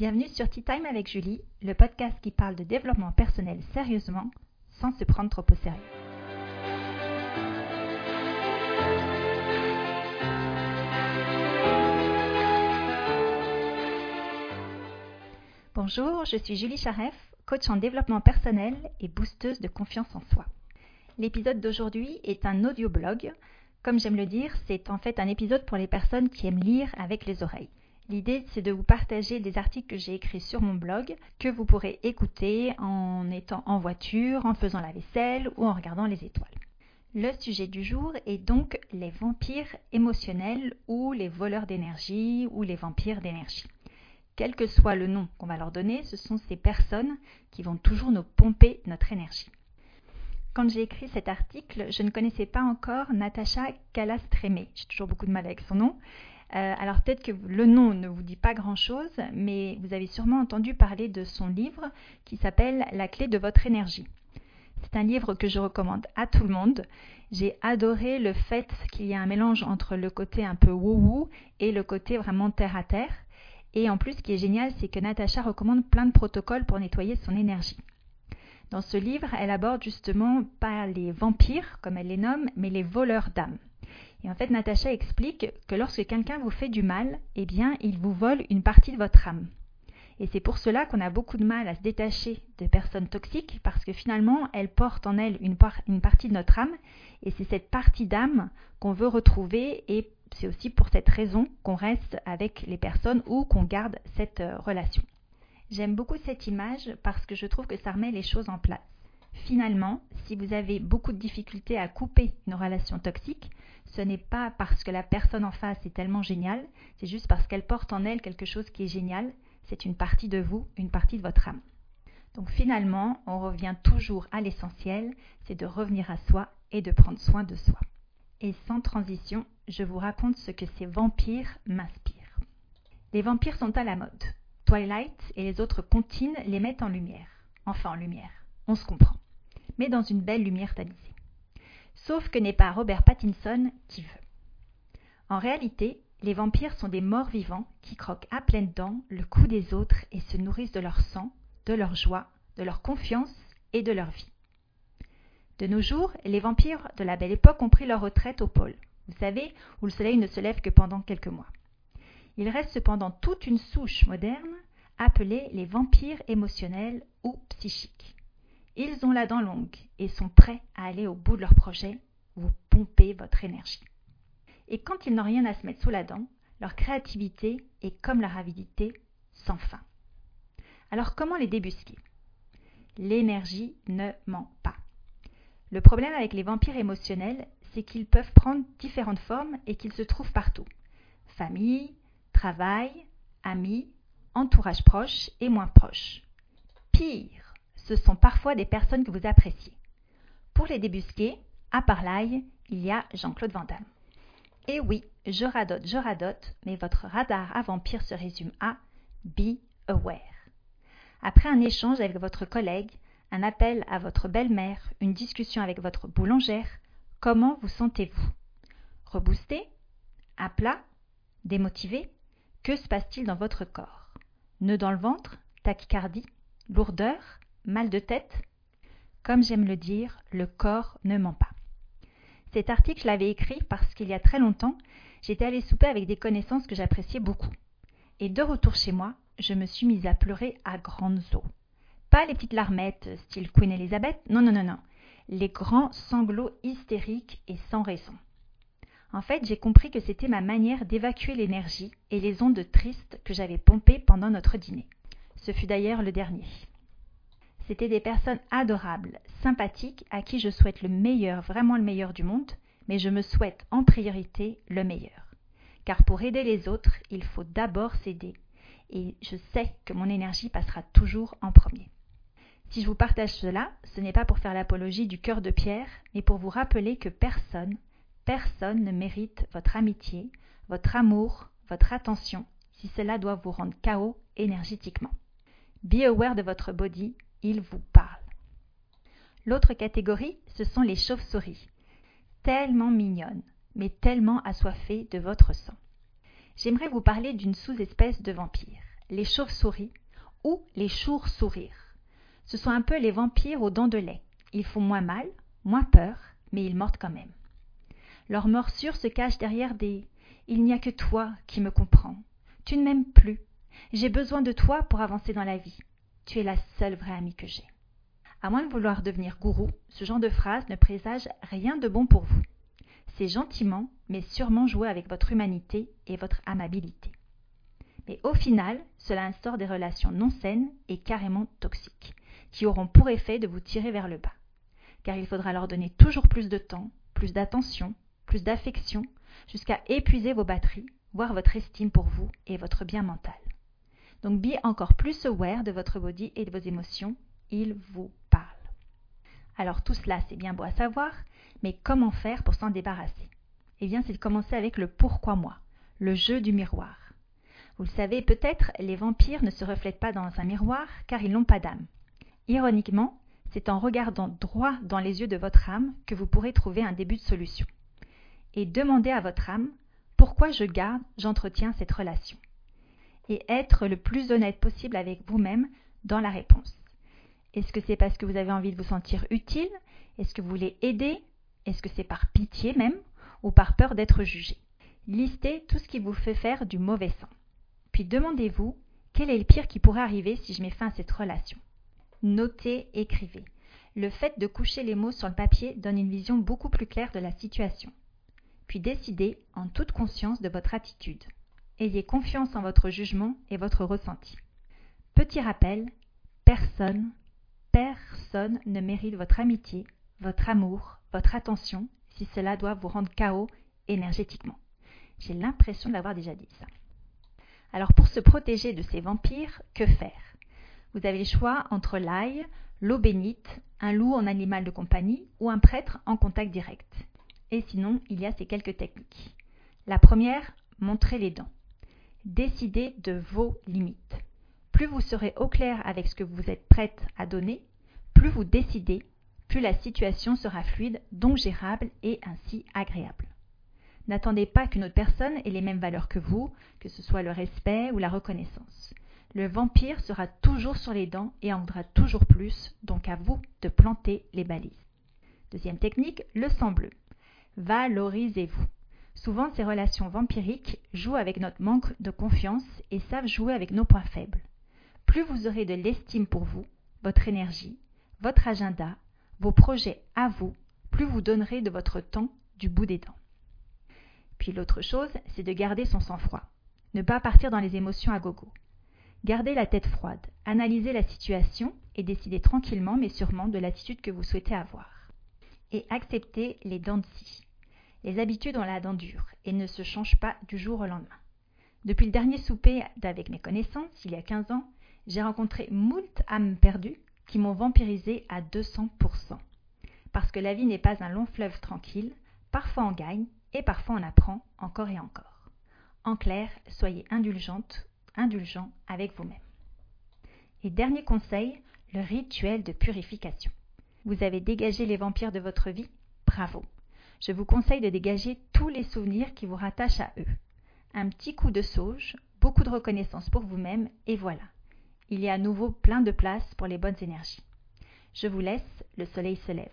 Bienvenue sur Tea Time avec Julie, le podcast qui parle de développement personnel sérieusement, sans se prendre trop au sérieux. Bonjour, je suis Julie Charef, coach en développement personnel et boosteuse de confiance en soi. L'épisode d'aujourd'hui est un audio-blog. Comme j'aime le dire, c'est en fait un épisode pour les personnes qui aiment lire avec les oreilles. L'idée, c'est de vous partager des articles que j'ai écrits sur mon blog, que vous pourrez écouter en étant en voiture, en faisant la vaisselle ou en regardant les étoiles. Le sujet du jour est donc les vampires émotionnels ou les voleurs d'énergie ou les vampires d'énergie. Quel que soit le nom qu'on va leur donner, ce sont ces personnes qui vont toujours nous pomper notre énergie. Quand j'ai écrit cet article, je ne connaissais pas encore Natacha Calastremé. J'ai toujours beaucoup de mal avec son nom. Euh, alors peut-être que le nom ne vous dit pas grand-chose, mais vous avez sûrement entendu parler de son livre qui s'appelle La clé de votre énergie. C'est un livre que je recommande à tout le monde. J'ai adoré le fait qu'il y a un mélange entre le côté un peu wou-wou et le côté vraiment terre à terre. Et en plus, ce qui est génial, c'est que Natacha recommande plein de protocoles pour nettoyer son énergie. Dans ce livre, elle aborde justement pas les vampires, comme elle les nomme, mais les voleurs d'âme. Et en fait, Natacha explique que lorsque quelqu'un vous fait du mal, eh bien, il vous vole une partie de votre âme. Et c'est pour cela qu'on a beaucoup de mal à se détacher de personnes toxiques, parce que finalement, elles portent en elles une, une partie de notre âme, et c'est cette partie d'âme qu'on veut retrouver, et c'est aussi pour cette raison qu'on reste avec les personnes ou qu'on garde cette euh, relation. J'aime beaucoup cette image parce que je trouve que ça remet les choses en place. Finalement, si vous avez beaucoup de difficultés à couper une relation toxique, ce n'est pas parce que la personne en face est tellement géniale, c'est juste parce qu'elle porte en elle quelque chose qui est génial, c'est une partie de vous, une partie de votre âme. Donc finalement, on revient toujours à l'essentiel, c'est de revenir à soi et de prendre soin de soi. Et sans transition, je vous raconte ce que ces vampires m'inspirent. Les vampires sont à la mode. Twilight et les autres comptines les mettent en lumière. Enfin en lumière, on se comprend. Mais dans une belle lumière tamisée. Sauf que n'est pas Robert Pattinson qui veut. En réalité, les vampires sont des morts vivants qui croquent à pleines dents le cou des autres et se nourrissent de leur sang, de leur joie, de leur confiance et de leur vie. De nos jours, les vampires de la belle époque ont pris leur retraite au pôle, vous savez, où le soleil ne se lève que pendant quelques mois. Il reste cependant toute une souche moderne appelée les vampires émotionnels ou psychiques. Ils ont la dent longue et sont prêts à aller au bout de leur projet, vous pomper votre énergie. Et quand ils n'ont rien à se mettre sous la dent, leur créativité est comme leur avidité sans fin. Alors comment les débusquer? L'énergie ne ment pas. Le problème avec les vampires émotionnels, c'est qu'ils peuvent prendre différentes formes et qu'ils se trouvent partout. Famille, travail, amis, entourage proche et moins proche. Pire, ce sont parfois des personnes que vous appréciez. Pour les débusquer, à part l'ail, il y a Jean-Claude Van Damme. Et oui, je radote, je radote, mais votre radar à vampire se résume à Be Aware. Après un échange avec votre collègue, un appel à votre belle-mère, une discussion avec votre boulangère, comment vous sentez-vous? Reboosté? À plat? Démotivé? Que se passe-t-il dans votre corps? Nœud dans le ventre? Tachycardie? Lourdeur? Mal de tête Comme j'aime le dire, le corps ne ment pas. Cet article, je l'avais écrit parce qu'il y a très longtemps, j'étais allée souper avec des connaissances que j'appréciais beaucoup. Et de retour chez moi, je me suis mise à pleurer à grandes eaux. Pas les petites larmettes style Queen Elizabeth, non, non, non, non. Les grands sanglots hystériques et sans raison. En fait, j'ai compris que c'était ma manière d'évacuer l'énergie et les ondes tristes que j'avais pompées pendant notre dîner. Ce fut d'ailleurs le dernier. C'était des personnes adorables, sympathiques, à qui je souhaite le meilleur, vraiment le meilleur du monde, mais je me souhaite en priorité le meilleur. Car pour aider les autres, il faut d'abord s'aider. Et je sais que mon énergie passera toujours en premier. Si je vous partage cela, ce n'est pas pour faire l'apologie du cœur de pierre, mais pour vous rappeler que personne, personne ne mérite votre amitié, votre amour, votre attention, si cela doit vous rendre chaos énergétiquement. Be aware de votre body, il vous parle. L'autre catégorie, ce sont les chauves-souris. Tellement mignonnes, mais tellement assoiffées de votre sang. J'aimerais vous parler d'une sous-espèce de vampire. les chauves-souris ou les chours-sourires. Ce sont un peu les vampires aux dents de lait. Ils font moins mal, moins peur, mais ils mordent quand même. Leur morsure se cache derrière des Il n'y a que toi qui me comprends. Tu ne m'aimes plus. J'ai besoin de toi pour avancer dans la vie. Tu es la seule vraie amie que j'ai. À moins de vouloir devenir gourou, ce genre de phrase ne présage rien de bon pour vous. C'est gentiment, mais sûrement jouer avec votre humanité et votre amabilité. Mais au final, cela instaure des relations non saines et carrément toxiques, qui auront pour effet de vous tirer vers le bas. Car il faudra leur donner toujours plus de temps, plus d'attention, plus d'affection, jusqu'à épuiser vos batteries, voire votre estime pour vous et votre bien mental. Donc be encore plus aware de votre body et de vos émotions, il vous parle. Alors tout cela, c'est bien beau à savoir, mais comment faire pour s'en débarrasser? Eh bien, c'est de commencer avec le pourquoi moi, le jeu du miroir. Vous le savez peut-être, les vampires ne se reflètent pas dans un miroir car ils n'ont pas d'âme. Ironiquement, c'est en regardant droit dans les yeux de votre âme que vous pourrez trouver un début de solution. Et demandez à votre âme pourquoi je garde, j'entretiens cette relation? Et être le plus honnête possible avec vous-même dans la réponse. Est-ce que c'est parce que vous avez envie de vous sentir utile? Est-ce que vous voulez aider? Est-ce que c'est par pitié même? Ou par peur d'être jugé? Listez tout ce qui vous fait faire du mauvais sang. Puis demandez-vous quel est le pire qui pourrait arriver si je mets fin à cette relation? Notez, écrivez. Le fait de coucher les mots sur le papier donne une vision beaucoup plus claire de la situation. Puis décidez en toute conscience de votre attitude. Ayez confiance en votre jugement et votre ressenti. Petit rappel, personne Personne ne mérite votre amitié, votre amour, votre attention, si cela doit vous rendre chaos énergétiquement. J'ai l'impression de l'avoir déjà dit ça. Alors pour se protéger de ces vampires, que faire? Vous avez le choix entre l'ail, l'eau bénite, un loup en animal de compagnie ou un prêtre en contact direct. Et sinon, il y a ces quelques techniques. La première, montrer les dents. Décidez de vos limites. Plus vous serez au clair avec ce que vous êtes prête à donner, plus vous décidez, plus la situation sera fluide, donc gérable et ainsi agréable. N'attendez pas qu'une autre personne ait les mêmes valeurs que vous, que ce soit le respect ou la reconnaissance. Le vampire sera toujours sur les dents et en voudra toujours plus, donc à vous de planter les balises. Deuxième technique, le sang bleu. Valorisez-vous. Souvent, ces relations vampiriques jouent avec notre manque de confiance et savent jouer avec nos points faibles plus vous aurez de l'estime pour vous, votre énergie, votre agenda, vos projets à vous, plus vous donnerez de votre temps du bout des dents. Puis l'autre chose, c'est de garder son sang-froid. Ne pas partir dans les émotions à gogo. Gardez la tête froide, analysez la situation et décidez tranquillement mais sûrement de l'attitude que vous souhaitez avoir. Et acceptez les dents de scie. Les habitudes ont la dent dure et ne se changent pas du jour au lendemain. Depuis le dernier souper d'avec mes connaissances, il y a 15 ans, j'ai rencontré moult âmes perdues qui m'ont vampirisé à 200%. Parce que la vie n'est pas un long fleuve tranquille, parfois on gagne et parfois on apprend encore et encore. En clair, soyez indulgente, indulgent avec vous-même. Et dernier conseil, le rituel de purification. Vous avez dégagé les vampires de votre vie Bravo. Je vous conseille de dégager tous les souvenirs qui vous rattachent à eux. Un petit coup de sauge, beaucoup de reconnaissance pour vous-même et voilà il y a à nouveau plein de place pour les bonnes énergies. Je vous laisse, le soleil se lève.